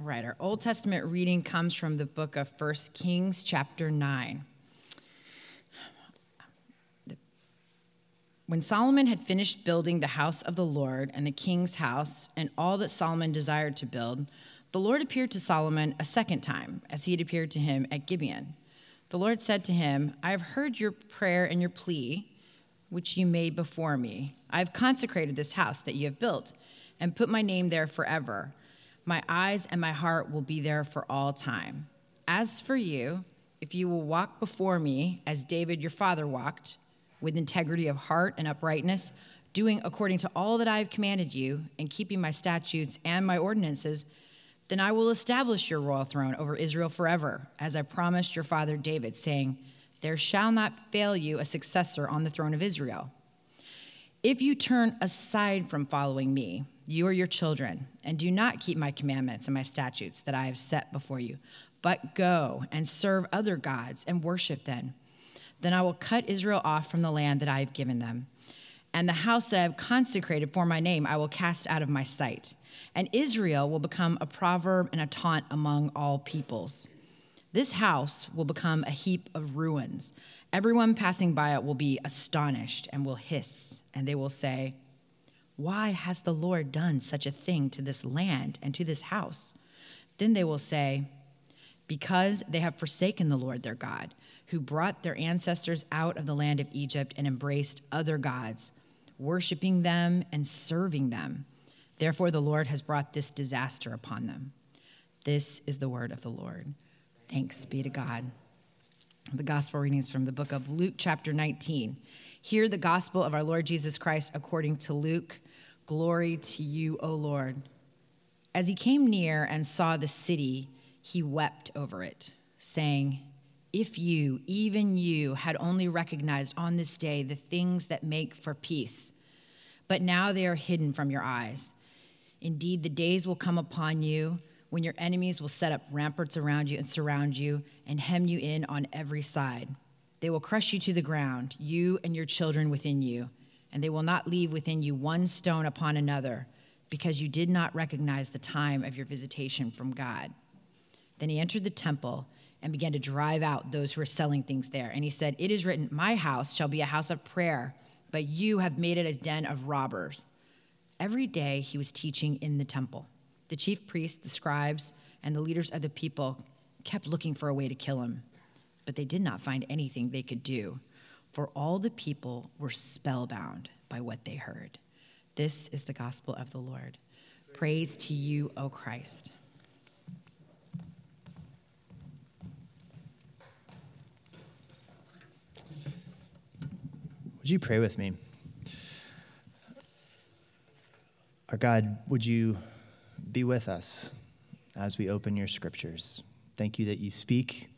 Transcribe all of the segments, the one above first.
All right, our Old Testament reading comes from the book of 1 Kings, chapter 9. When Solomon had finished building the house of the Lord and the king's house and all that Solomon desired to build, the Lord appeared to Solomon a second time, as he had appeared to him at Gibeon. The Lord said to him, I have heard your prayer and your plea, which you made before me. I have consecrated this house that you have built and put my name there forever. My eyes and my heart will be there for all time. As for you, if you will walk before me as David your father walked, with integrity of heart and uprightness, doing according to all that I have commanded you, and keeping my statutes and my ordinances, then I will establish your royal throne over Israel forever, as I promised your father David, saying, There shall not fail you a successor on the throne of Israel. If you turn aside from following me, you or your children, and do not keep my commandments and my statutes that I have set before you, but go and serve other gods and worship them. Then I will cut Israel off from the land that I have given them. And the house that I have consecrated for my name I will cast out of my sight. And Israel will become a proverb and a taunt among all peoples. This house will become a heap of ruins. Everyone passing by it will be astonished and will hiss, and they will say, why has the Lord done such a thing to this land and to this house? Then they will say, Because they have forsaken the Lord their God, who brought their ancestors out of the land of Egypt and embraced other gods, worshiping them and serving them. Therefore, the Lord has brought this disaster upon them. This is the word of the Lord. Thanks be to God. The gospel readings from the book of Luke, chapter 19. Hear the gospel of our Lord Jesus Christ according to Luke Glory to you, O Lord. As he came near and saw the city, he wept over it, saying, If you, even you, had only recognized on this day the things that make for peace, but now they are hidden from your eyes. Indeed, the days will come upon you when your enemies will set up ramparts around you and surround you and hem you in on every side. They will crush you to the ground, you and your children within you and they will not leave within you one stone upon another, because you did not recognize the time of your visitation from God. Then he entered the temple and began to drive out those who were selling things there. And he said, It is written, My house shall be a house of prayer, but you have made it a den of robbers. Every day he was teaching in the temple. The chief priests, the scribes, and the leaders of the people kept looking for a way to kill him, but they did not find anything they could do for all the people were spellbound by what they heard. This is the gospel of the Lord. Praise to you, O Christ. Would you pray with me? Our God, would you be with us as we open your scriptures? Thank you that you speak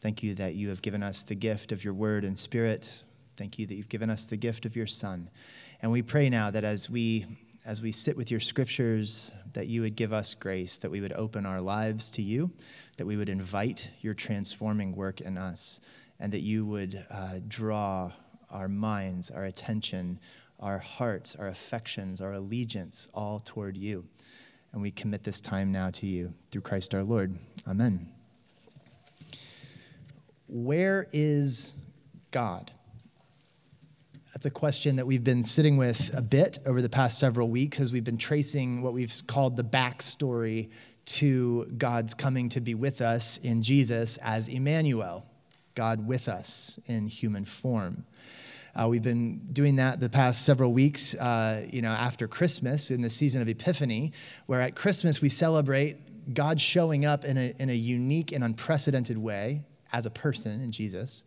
Thank you that you have given us the gift of your word and spirit. Thank you that you've given us the gift of your son. And we pray now that as we as we sit with your scriptures that you would give us grace, that we would open our lives to you, that we would invite your transforming work in us, and that you would uh, draw our minds, our attention, our hearts, our affections, our allegiance all toward you. And we commit this time now to you through Christ our Lord. Amen. Where is God? That's a question that we've been sitting with a bit over the past several weeks as we've been tracing what we've called the backstory to God's coming to be with us in Jesus as Emmanuel, God with us in human form. Uh, we've been doing that the past several weeks, uh, you know, after Christmas in the season of Epiphany, where at Christmas we celebrate God showing up in a, in a unique and unprecedented way as a person in Jesus.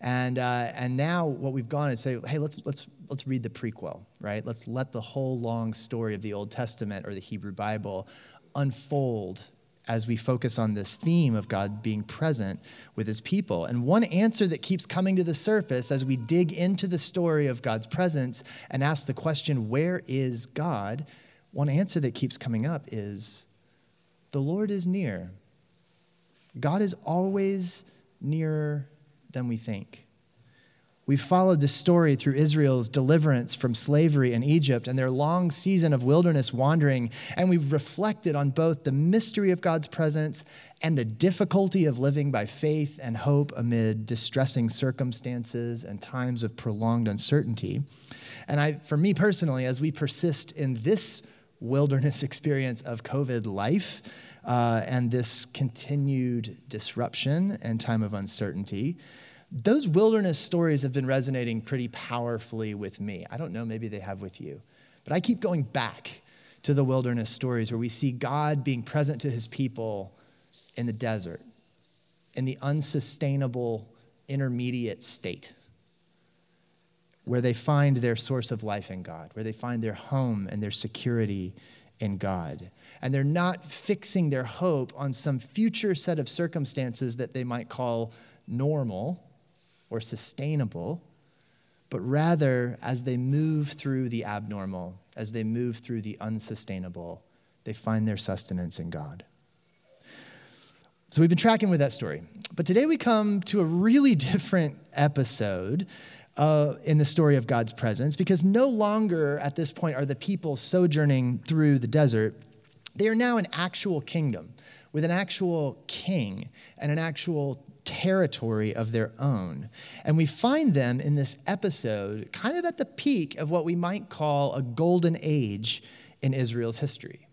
And, uh, and now what we've gone is say, hey, let's, let's, let's read the prequel, right? Let's let the whole long story of the Old Testament or the Hebrew Bible unfold as we focus on this theme of God being present with his people. And one answer that keeps coming to the surface as we dig into the story of God's presence and ask the question, where is God? One answer that keeps coming up is, the Lord is near. God is always nearer than we think. We've followed this story through Israel's deliverance from slavery in Egypt and their long season of wilderness wandering, and we've reflected on both the mystery of God's presence and the difficulty of living by faith and hope amid distressing circumstances and times of prolonged uncertainty. And I, for me personally, as we persist in this wilderness experience of COVID life uh, and this continued disruption and time of uncertainty, those wilderness stories have been resonating pretty powerfully with me. I don't know, maybe they have with you. But I keep going back to the wilderness stories where we see God being present to his people in the desert, in the unsustainable intermediate state, where they find their source of life in God, where they find their home and their security in God. And they're not fixing their hope on some future set of circumstances that they might call normal or sustainable, but rather as they move through the abnormal, as they move through the unsustainable, they find their sustenance in God. So we've been tracking with that story. But today we come to a really different episode uh, in the story of God's presence because no longer at this point are the people sojourning through the desert. They are now an actual kingdom with an actual king and an actual territory of their own. And we find them in this episode kind of at the peak of what we might call a golden age in Israel's history.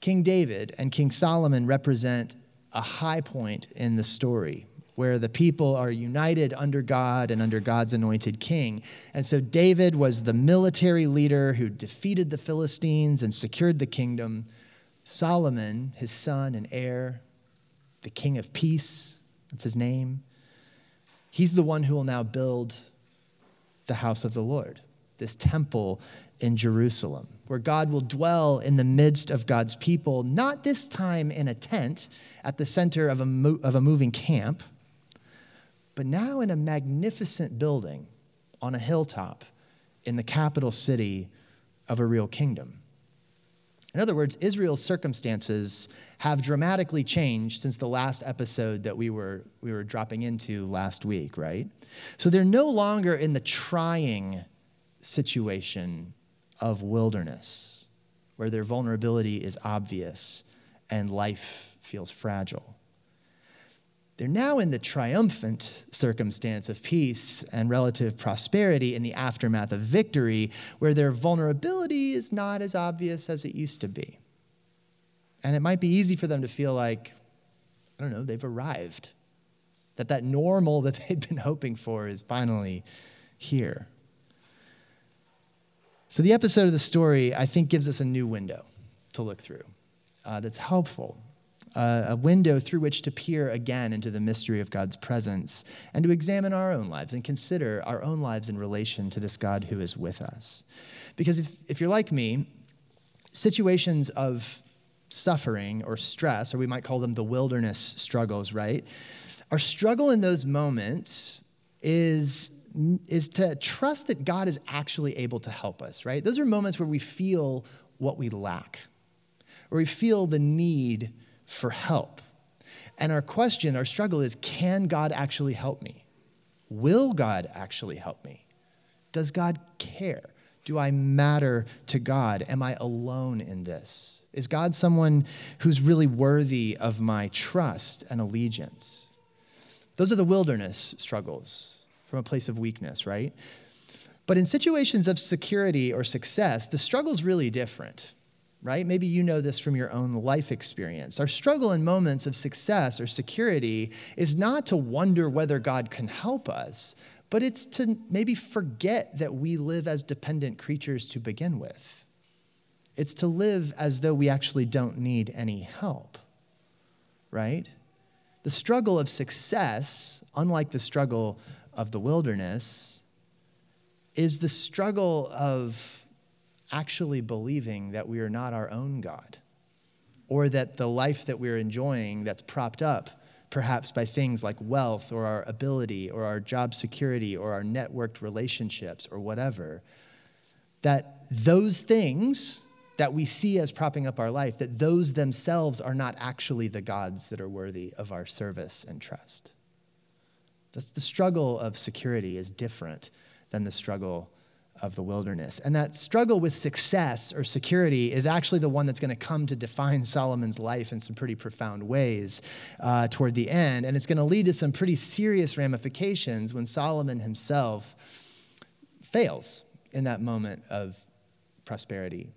King David and King Solomon represent a high point in the story where the people are united under God and under God's anointed king. And so David was the military leader who defeated the Philistines and secured the kingdom. Solomon, his son and heir, the king of peace, that's his name. He's the one who will now build the house of the Lord, this temple in Jerusalem, where God will dwell in the midst of God's people, not this time in a tent at the center of a, mo- of a moving camp, but now in a magnificent building on a hilltop in the capital city of a real kingdom. In other words, Israel's circumstances have dramatically changed since the last episode that we were, we were dropping into last week, right? So they're no longer in the trying situation of wilderness, where their vulnerability is obvious and life feels fragile. They're now in the triumphant circumstance of peace and relative prosperity in the aftermath of victory, where their vulnerability is not as obvious as it used to be. And it might be easy for them to feel like, I don't know, they've arrived. That that normal that they'd been hoping for is finally here. So the episode of the story, I think, gives us a new window to look through uh, that's helpful a window through which to peer again into the mystery of God's presence and to examine our own lives and consider our own lives in relation to this God who is with us. Because if, if you're like me, situations of suffering or stress, or we might call them the wilderness struggles, right? Our struggle in those moments is is to trust that God is actually able to help us, right? Those are moments where we feel what we lack, or we feel the need for help. And our question, our struggle is can God actually help me? Will God actually help me? Does God care? Do I matter to God? Am I alone in this? Is God someone who's really worthy of my trust and allegiance? Those are the wilderness struggles from a place of weakness, right? But in situations of security or success, the struggle is really different right? Maybe you know this from your own life experience. Our struggle in moments of success or security is not to wonder whether God can help us, but it's to maybe forget that we live as dependent creatures to begin with. It's to live as though we actually don't need any help, right? The struggle of success, unlike the struggle of the wilderness, is the struggle of actually believing that we are not our own God, or that the life that we're enjoying that's propped up perhaps by things like wealth or our ability or our job security or our networked relationships or whatever, that those things that we see as propping up our life, that those themselves are not actually the gods that are worthy of our service and trust. That's the struggle of security is different than the struggle of the wilderness. And that struggle with success or security is actually the one that's going to come to define Solomon's life in some pretty profound ways uh, toward the end. And it's going to lead to some pretty serious ramifications when Solomon himself fails in that moment of prosperity.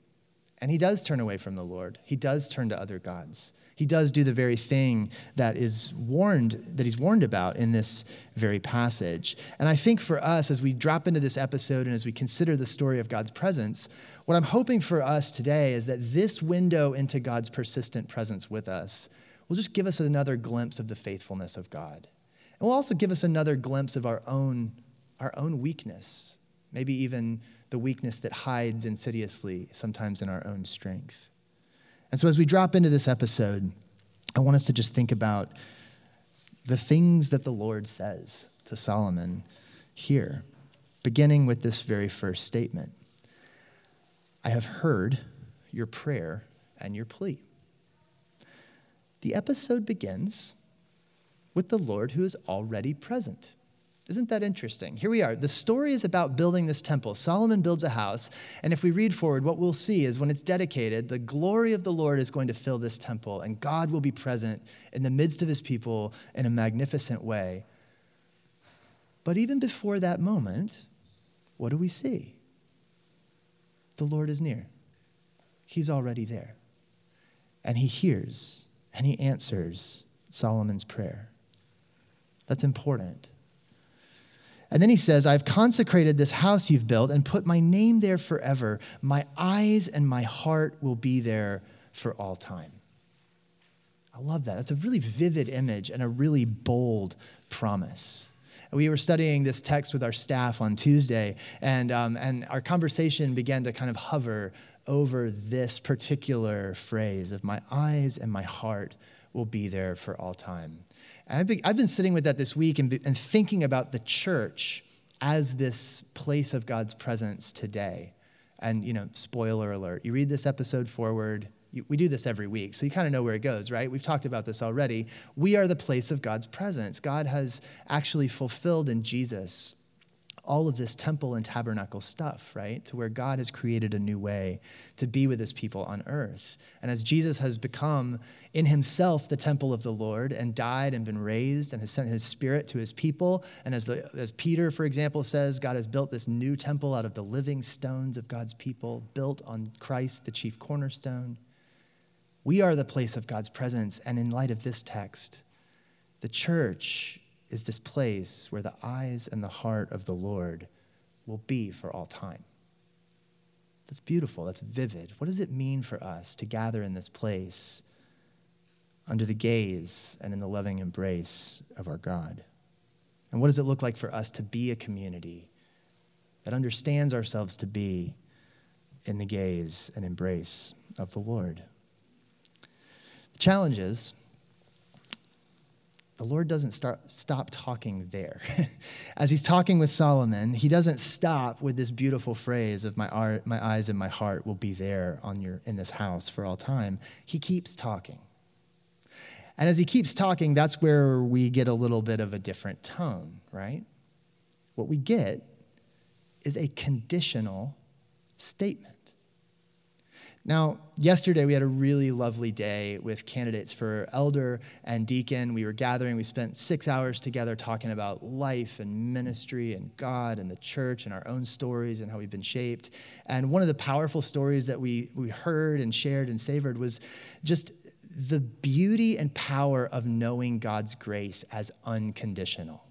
And he does turn away from the Lord, he does turn to other gods he does do the very thing that is warned that he's warned about in this very passage. And I think for us as we drop into this episode and as we consider the story of God's presence, what I'm hoping for us today is that this window into God's persistent presence with us will just give us another glimpse of the faithfulness of God. And will also give us another glimpse of our own our own weakness, maybe even the weakness that hides insidiously sometimes in our own strength. And so, as we drop into this episode, I want us to just think about the things that the Lord says to Solomon here, beginning with this very first statement I have heard your prayer and your plea. The episode begins with the Lord who is already present. Isn't that interesting? Here we are. The story is about building this temple. Solomon builds a house, and if we read forward, what we'll see is when it's dedicated, the glory of the Lord is going to fill this temple, and God will be present in the midst of his people in a magnificent way. But even before that moment, what do we see? The Lord is near, He's already there. And He hears and He answers Solomon's prayer. That's important. And then he says, I've consecrated this house you've built and put my name there forever. My eyes and my heart will be there for all time. I love that. That's a really vivid image and a really bold promise. We were studying this text with our staff on Tuesday, and, um, and our conversation began to kind of hover over this particular phrase of my eyes and my heart will be there for all time. And I've been, I've been sitting with that this week and, and thinking about the church as this place of God's presence today. And, you know, spoiler alert, you read this episode forward, we do this every week, so you kind of know where it goes, right? We've talked about this already. We are the place of God's presence. God has actually fulfilled in Jesus all of this temple and tabernacle stuff, right? To where God has created a new way to be with his people on earth. And as Jesus has become in himself the temple of the Lord and died and been raised and has sent his spirit to his people, and as, the, as Peter, for example, says, God has built this new temple out of the living stones of God's people, built on Christ, the chief cornerstone. We are the place of God's presence. And in light of this text, the church is this place where the eyes and the heart of the Lord will be for all time. That's beautiful. That's vivid. What does it mean for us to gather in this place under the gaze and in the loving embrace of our God? And what does it look like for us to be a community that understands ourselves to be in the gaze and embrace of the Lord? The challenge is the Lord doesn't start, stop talking there. As he's talking with Solomon, he doesn't stop with this beautiful phrase of my, art, my eyes and my heart will be there on your, in this house for all time. He keeps talking. And as he keeps talking, that's where we get a little bit of a different tone, right? What we get is a conditional statement. Now, yesterday we had a really lovely day with candidates for elder and deacon. We were gathering, we spent six hours together talking about life and ministry and God and the church and our own stories and how we've been shaped. And one of the powerful stories that we, we heard and shared and savored was just the beauty and power of knowing God's grace as unconditional.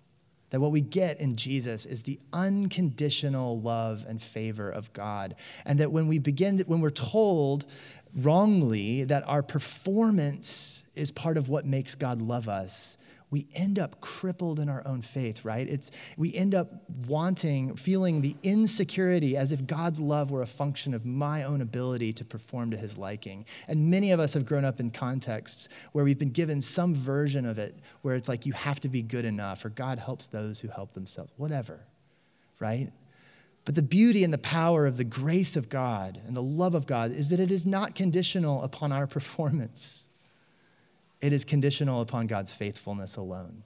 That what we get in Jesus is the unconditional love and favor of God. And that when we begin, when we're told wrongly that our performance is part of what makes God love us, we end up crippled in our own faith, right? It's we end up wanting, feeling the insecurity as if God's love were a function of my own ability to perform to his liking. And many of us have grown up in contexts where we've been given some version of it where it's like you have to be good enough or God helps those who help themselves, whatever, right? But the beauty and the power of the grace of God and the love of God is that it is not conditional upon our performance. It is conditional upon God's faithfulness alone.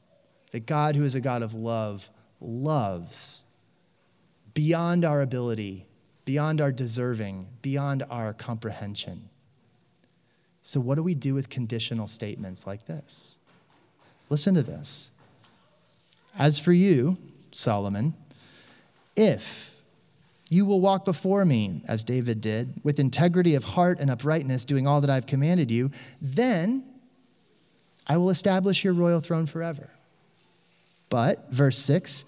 that God, who is a God of love, loves beyond our ability, beyond our deserving, beyond our comprehension. So, what do we do with conditional statements like this? Listen to this. As for you, Solomon, if you will walk before me, as David did, with integrity of heart and uprightness, doing all that I've commanded you, then I will establish your royal throne forever. But, verse 6,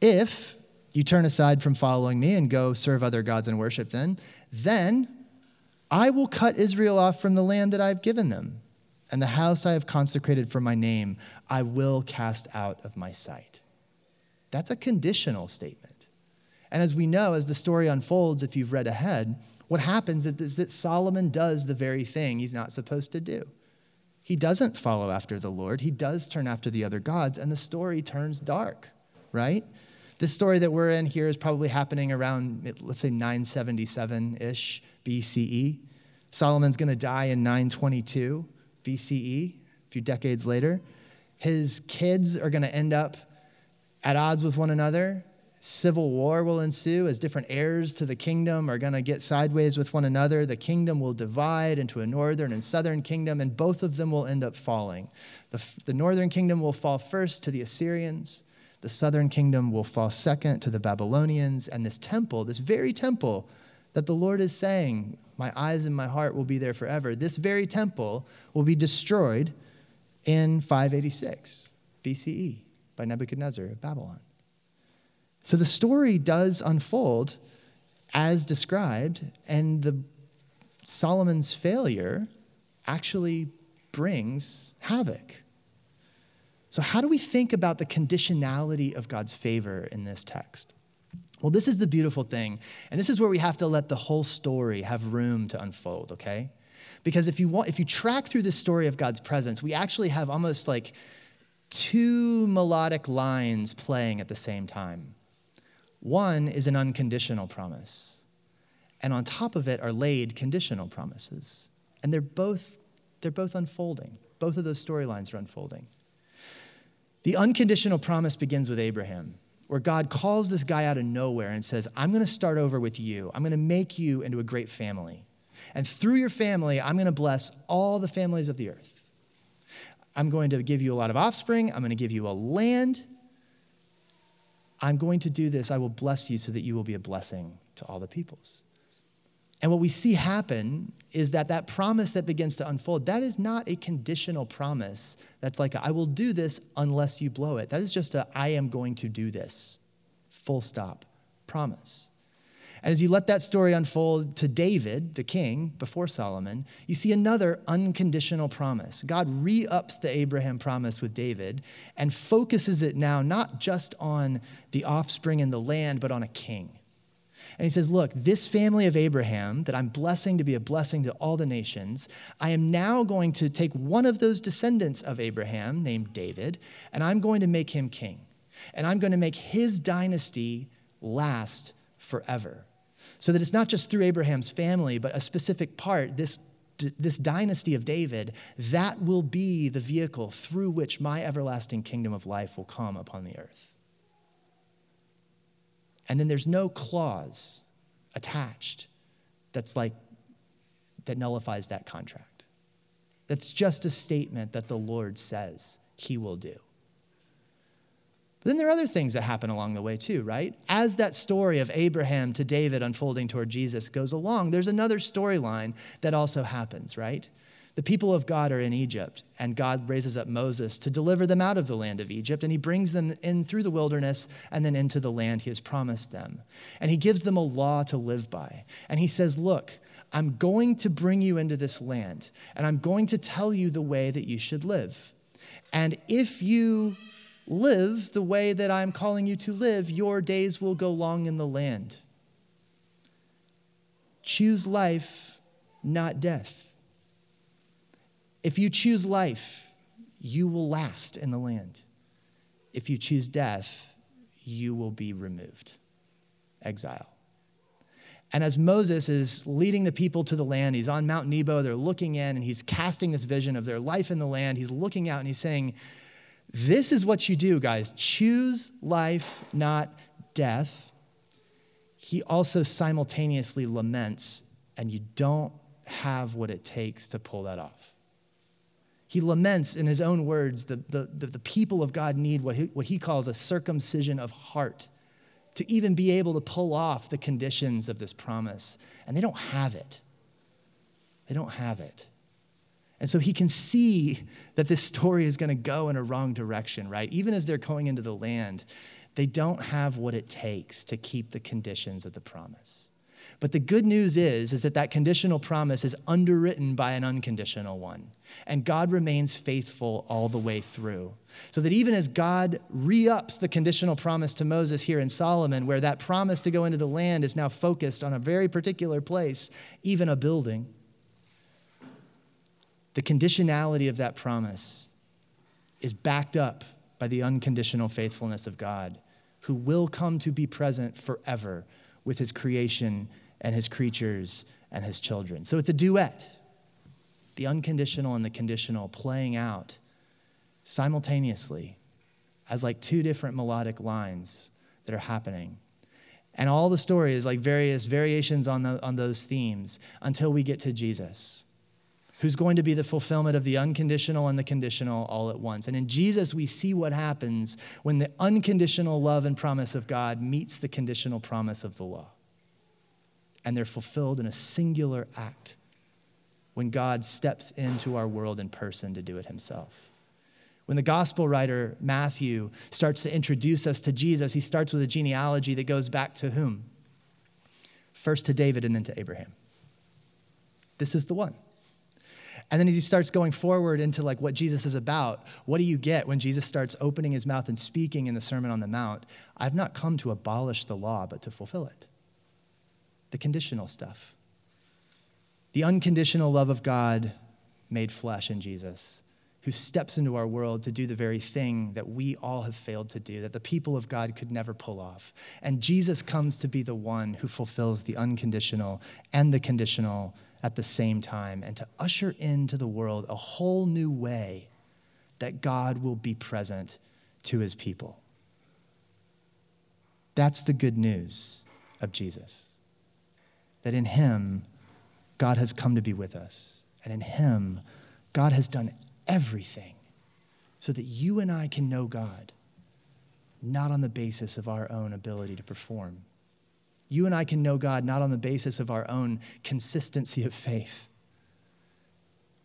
if you turn aside from following me and go serve other gods and worship them, then I will cut Israel off from the land that I've given them, and the house I have consecrated for my name I will cast out of my sight. That's a conditional statement. And as we know, as the story unfolds, if you've read ahead, what happens is that Solomon does the very thing he's not supposed to do. He doesn't follow after the Lord. He does turn after the other gods, and the story turns dark, right? This story that we're in here is probably happening around, let's say, 977 ish BCE. Solomon's going to die in 922 BCE, a few decades later. His kids are going to end up at odds with one another civil war will ensue as different heirs to the kingdom are going to get sideways with one another. The kingdom will divide into a northern and southern kingdom, and both of them will end up falling. The, the northern kingdom will fall first to the Assyrians, the southern kingdom will fall second to the Babylonians, and this temple, this very temple that the Lord is saying, My eyes and my heart will be there forever, this very temple will be destroyed in 586 BCE by Nebuchadnezzar of Babylon. So the story does unfold as described, and the Solomon's failure actually brings havoc. So, how do we think about the conditionality of God's favor in this text? Well, this is the beautiful thing, and this is where we have to let the whole story have room to unfold, okay? Because if you want, if you track through this story of God's presence, we actually have almost like two melodic lines playing at the same time. One is an unconditional promise, and on top of it are laid conditional promises. And they're both, they're both unfolding. Both of those storylines are unfolding. The unconditional promise begins with Abraham, where God calls this guy out of nowhere and says, I'm going to start over with you. I'm going to make you into a great family. And through your family, I'm going to bless all the families of the earth. I'm going to give you a lot of offspring. I'm going to give you a land. I'm going to do this. I will bless you so that you will be a blessing to all the peoples. And what we see happen is that that promise that begins to unfold, that is not a conditional promise that's like, I will do this unless you blow it. That is just a, I am going to do this, full stop promise. And as you let that story unfold to David, the king, before Solomon, you see another unconditional promise. God re ups the Abraham promise with David and focuses it now not just on the offspring and the land, but on a king. And he says, Look, this family of Abraham that I'm blessing to be a blessing to all the nations, I am now going to take one of those descendants of Abraham, named David, and I'm going to make him king. And I'm going to make his dynasty last forever. So that it's not just through Abraham's family, but a specific part, this, this dynasty of David, that will be the vehicle through which my everlasting kingdom of life will come upon the earth. And then there's no clause attached that's like, that nullifies that contract. That's just a statement that the Lord says he will do. But then there are other things that happen along the way, too, right? As that story of Abraham to David unfolding toward Jesus goes along, there's another storyline that also happens, right? The people of God are in Egypt, and God raises up Moses to deliver them out of the land of Egypt, and he brings them in through the wilderness and then into the land he has promised them. And he gives them a law to live by. And he says, Look, I'm going to bring you into this land, and I'm going to tell you the way that you should live. And if you live the way that I'm calling you to live, your days will go long in the land. Choose life, not death. If you choose life, you will last in the land. If you choose death, you will be removed. Exile. And as Moses is leading the people to the land, he's on Mount Nebo, they're looking in, and he's casting this vision of their life in the land. He's looking out and he's saying, this is what you do, guys choose life, not death. He also simultaneously laments, and you don't have what it takes to pull that off. He laments in his own words that the, the, the, people of God need what he, what he calls a circumcision of heart to even be able to pull off the conditions of this promise. And they don't have it. They don't have it. And so he can see that this story is going to go in a wrong direction, right? Even as they're going into the land, they don't have what it takes to keep the conditions of the promise. But the good news is, is that that conditional promise is underwritten by an unconditional one. And God remains faithful all the way through. So that even as God re ups the conditional promise to Moses here in Solomon, where that promise to go into the land is now focused on a very particular place, even a building, the conditionality of that promise is backed up by the unconditional faithfulness of God, who will come to be present forever with his creation and his creatures and his children. So it's a duet the unconditional and the conditional playing out simultaneously as like two different melodic lines that are happening. And all the story is like various variations on, the, on those themes until we get to Jesus, who's going to be the fulfillment of the unconditional and the conditional all at once. And in Jesus, we see what happens when the unconditional love and promise of God meets the conditional promise of the law and they're fulfilled in a singular act when God steps into our world in person to do it himself. When the gospel writer Matthew starts to introduce us to Jesus, he starts with a genealogy that goes back to whom? First to David and then to Abraham. This is the one. And then as he starts going forward into like what Jesus is about, what do you get when Jesus starts opening his mouth and speaking in the Sermon on the Mount? I've not come to abolish the law, but to fulfill it the conditional stuff. The unconditional love of God made flesh in Jesus, who steps into our world to do the very thing that we all have failed to do, that the people of God could never pull off. And Jesus comes to be the one who fulfills the unconditional and the conditional at the same time, and to usher into the world a whole new way that God will be present to his people. That's the good news of Jesus that in Him, God has come to be with us. And in Him, God has done everything so that you and I can know God, not on the basis of our own ability to perform. You and I can know God not on the basis of our own consistency of faith.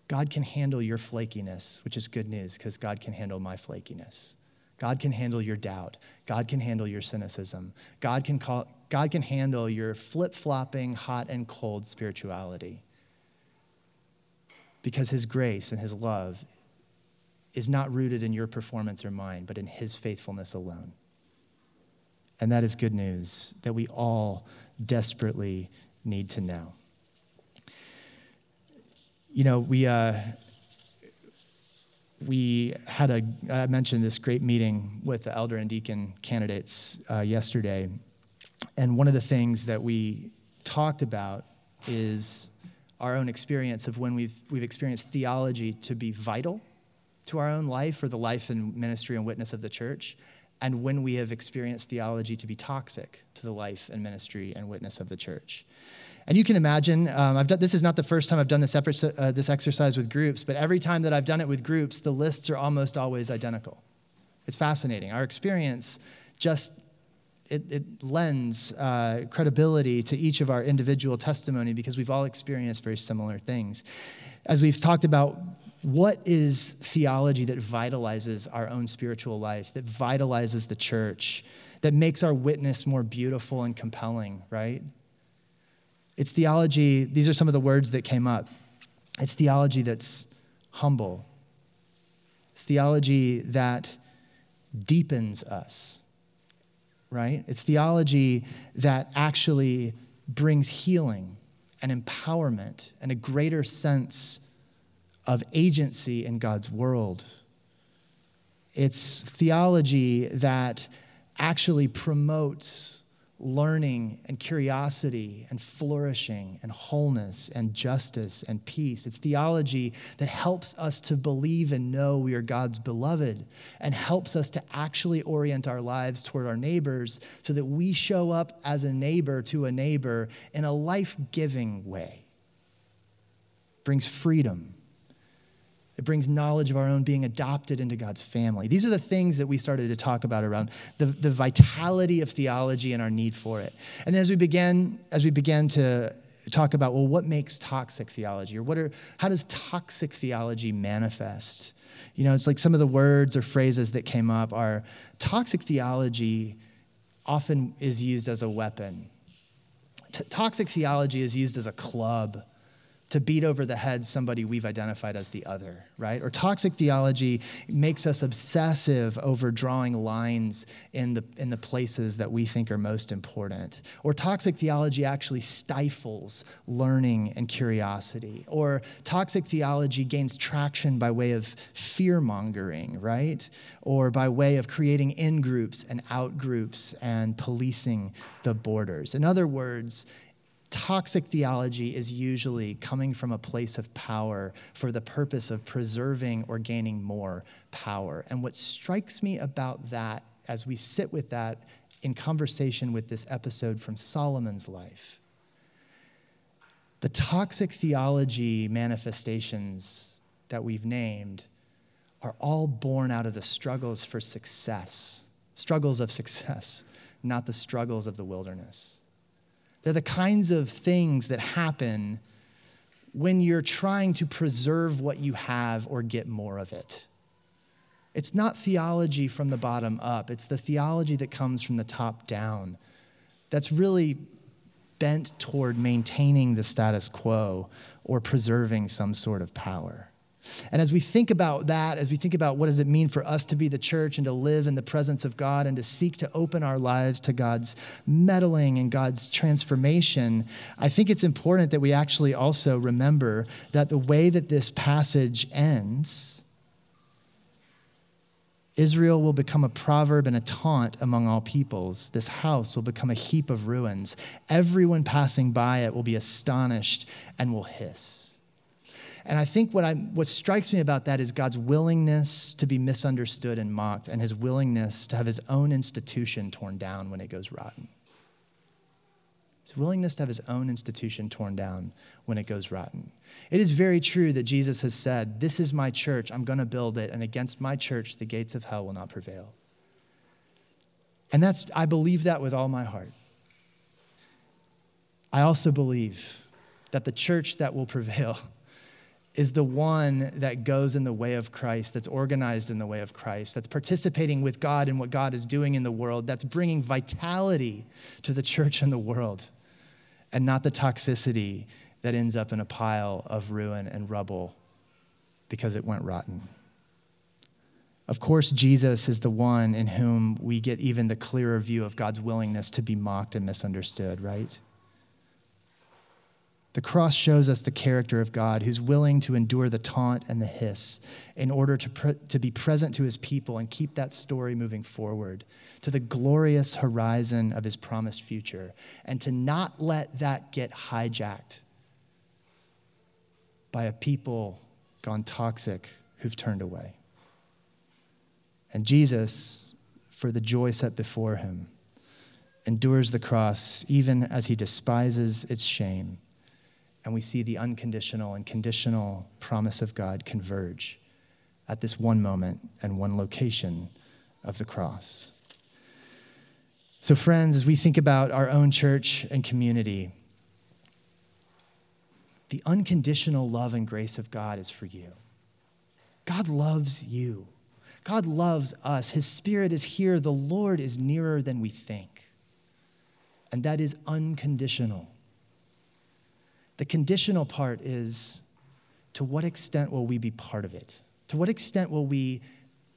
God can handle your flakiness, which is good news because God can handle my flakiness. God can handle your doubt. God can handle your cynicism. God can, call, God can handle your flip flopping, hot and cold spirituality. Because His grace and His love is not rooted in your performance or mine, but in His faithfulness alone. And that is good news that we all desperately need to know. You know, we. Uh, we had a, I mentioned this great meeting with the elder and deacon candidates uh, yesterday. And one of the things that we talked about is our own experience of when we've, we've experienced theology to be vital to our own life or the life and ministry and witness of the church, and when we have experienced theology to be toxic to the life and ministry and witness of the church. And you can imagine, um, I've done, this is not the first time I've done this, uh, this exercise with groups, but every time that I've done it with groups, the lists are almost always identical. It's fascinating. Our experience just it, it lends uh, credibility to each of our individual testimony because we've all experienced very similar things. As we've talked about, what is theology that vitalizes our own spiritual life, that vitalizes the church, that makes our witness more beautiful and compelling, right? It's theology, these are some of the words that came up. It's theology that's humble, it's theology that deepens us, right? It's theology that actually brings healing and empowerment and a greater sense of agency in God's world. It's theology that actually promotes learning and curiosity and flourishing and wholeness and justice and peace. It's theology that helps us to believe and know we are God's beloved and helps us to actually orient our lives toward our neighbors so that we show up as a neighbor to a neighbor in a life giving way. Brings freedom it brings knowledge of our own being adopted into God's family. These are the things that we started to talk about around the, the vitality of theology and our need for it. And as we began, as we began to talk about, well, what makes toxic theology? Or what are how does toxic theology manifest? You know, it's like some of the words or phrases that came up are toxic theology often is used as a weapon. T- toxic theology is used as a club to beat over the head somebody we've identified as the other, right? Or toxic theology makes us obsessive over drawing lines in the, in the places that we think are most important. Or toxic theology actually stifles learning and curiosity. Or toxic theology gains traction by way of fear mongering, right? Or by way of creating in groups and out groups and policing the borders. In other words, Toxic theology is usually coming from a place of power for the purpose of preserving or gaining more power. And what strikes me about that as we sit with that in conversation with this episode from Solomon's life, the toxic theology manifestations that we've named are all born out of the struggles for success, struggles of success, not the struggles of the wilderness. They're the kinds of things that happen when you're trying to preserve what you have or get more of it. It's not theology from the bottom up, it's the theology that comes from the top down that's really bent toward maintaining the status quo or preserving some sort of power. And as we think about that, as we think about what does it mean for us to be the church and to live in the presence of God and to seek to open our lives to God's meddling and God's transformation, I think it's important that we actually also remember that the way that this passage ends, Israel will become a proverb and a taunt among all peoples. This house will become a heap of ruins. Everyone passing by it will be astonished and will hiss. And I think what, I, what strikes me about that is God's willingness to be misunderstood and mocked, and his willingness to have his own institution torn down when it goes rotten. His willingness to have his own institution torn down when it goes rotten. It is very true that Jesus has said, This is my church, I'm going to build it, and against my church, the gates of hell will not prevail. And that's, I believe that with all my heart. I also believe that the church that will prevail is the one that goes in the way of Christ, that's organized in the way of Christ, that's participating with God in what God is doing in the world, that's bringing vitality to the church and the world, and not the toxicity that ends up in a pile of ruin and rubble because it went rotten. Of course, Jesus is the one in whom we get even the clearer view of God's willingness to be mocked and misunderstood, right? The cross shows us the character of God who's willing to endure the taunt and the hiss in order to, pre- to be present to his people and keep that story moving forward to the glorious horizon of his promised future and to not let that get hijacked by a people gone toxic who've turned away. And Jesus, for the joy set before him, endures the cross even as he despises its shame and we see the unconditional and conditional promise of God converge at this one moment and one location of the cross. So, friends, as we think about our own church and community, the unconditional love and grace of God is for you. God loves you. God loves us. His Spirit is here. The Lord is nearer than we think. And that is unconditional. The conditional part is to what extent will we be part of it? To what extent will we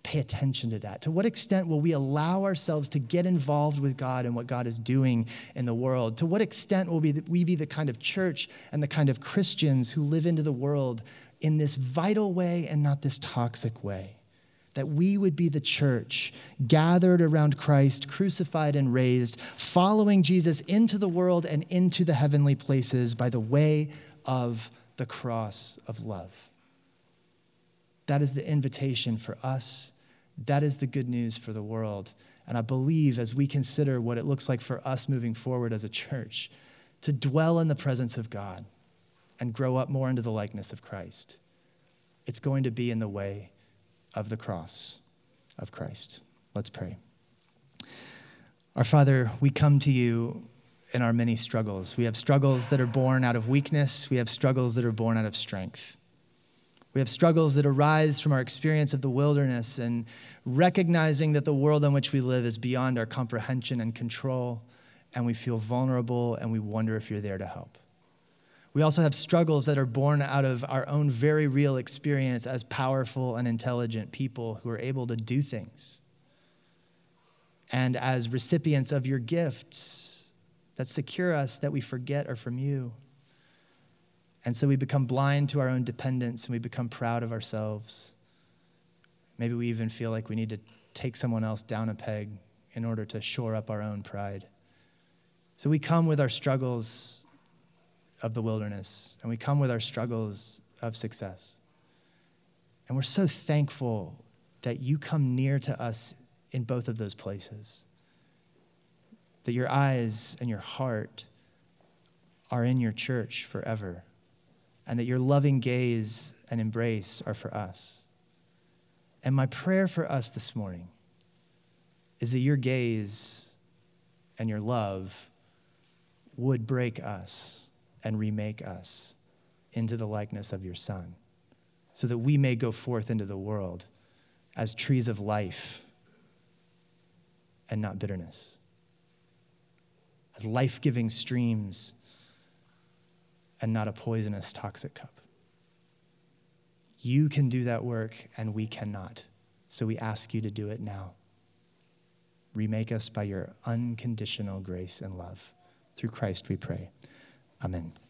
pay attention to that? To what extent will we allow ourselves to get involved with God and what God is doing in the world? To what extent will we be the kind of church and the kind of Christians who live into the world in this vital way and not this toxic way? That we would be the church gathered around Christ, crucified and raised, following Jesus into the world and into the heavenly places by the way of the cross of love. That is the invitation for us. That is the good news for the world. And I believe as we consider what it looks like for us moving forward as a church, to dwell in the presence of God and grow up more into the likeness of Christ, it's going to be in the way of the cross of Christ. Let's pray. Our Father, we come to you in our many struggles. We have struggles that are born out of weakness, we have struggles that are born out of strength. We have struggles that arise from our experience of the wilderness and recognizing that the world in which we live is beyond our comprehension and control, and we feel vulnerable and we wonder if you're there to help. We also have struggles that are born out of our own very real experience as powerful and intelligent people who are able to do things. And as recipients of your gifts that secure us that we forget are from you. And so we become blind to our own dependence and we become proud of ourselves. Maybe we even feel like we need to take someone else down a peg in order to shore up our own pride. So we come with our struggles of the wilderness, and we come with our struggles of success. And we're so thankful that you come near to us in both of those places. That your eyes and your heart are in your church forever, and that your loving gaze and embrace are for us. And my prayer for us this morning is that your gaze and your love would break us and remake us into the likeness of your Son, so that we may go forth into the world as trees of life and not bitterness, as life giving streams and not a poisonous, toxic cup. You can do that work, and we cannot. So we ask you to do it now. Remake us by your unconditional grace and love. Through Christ we pray. Amen.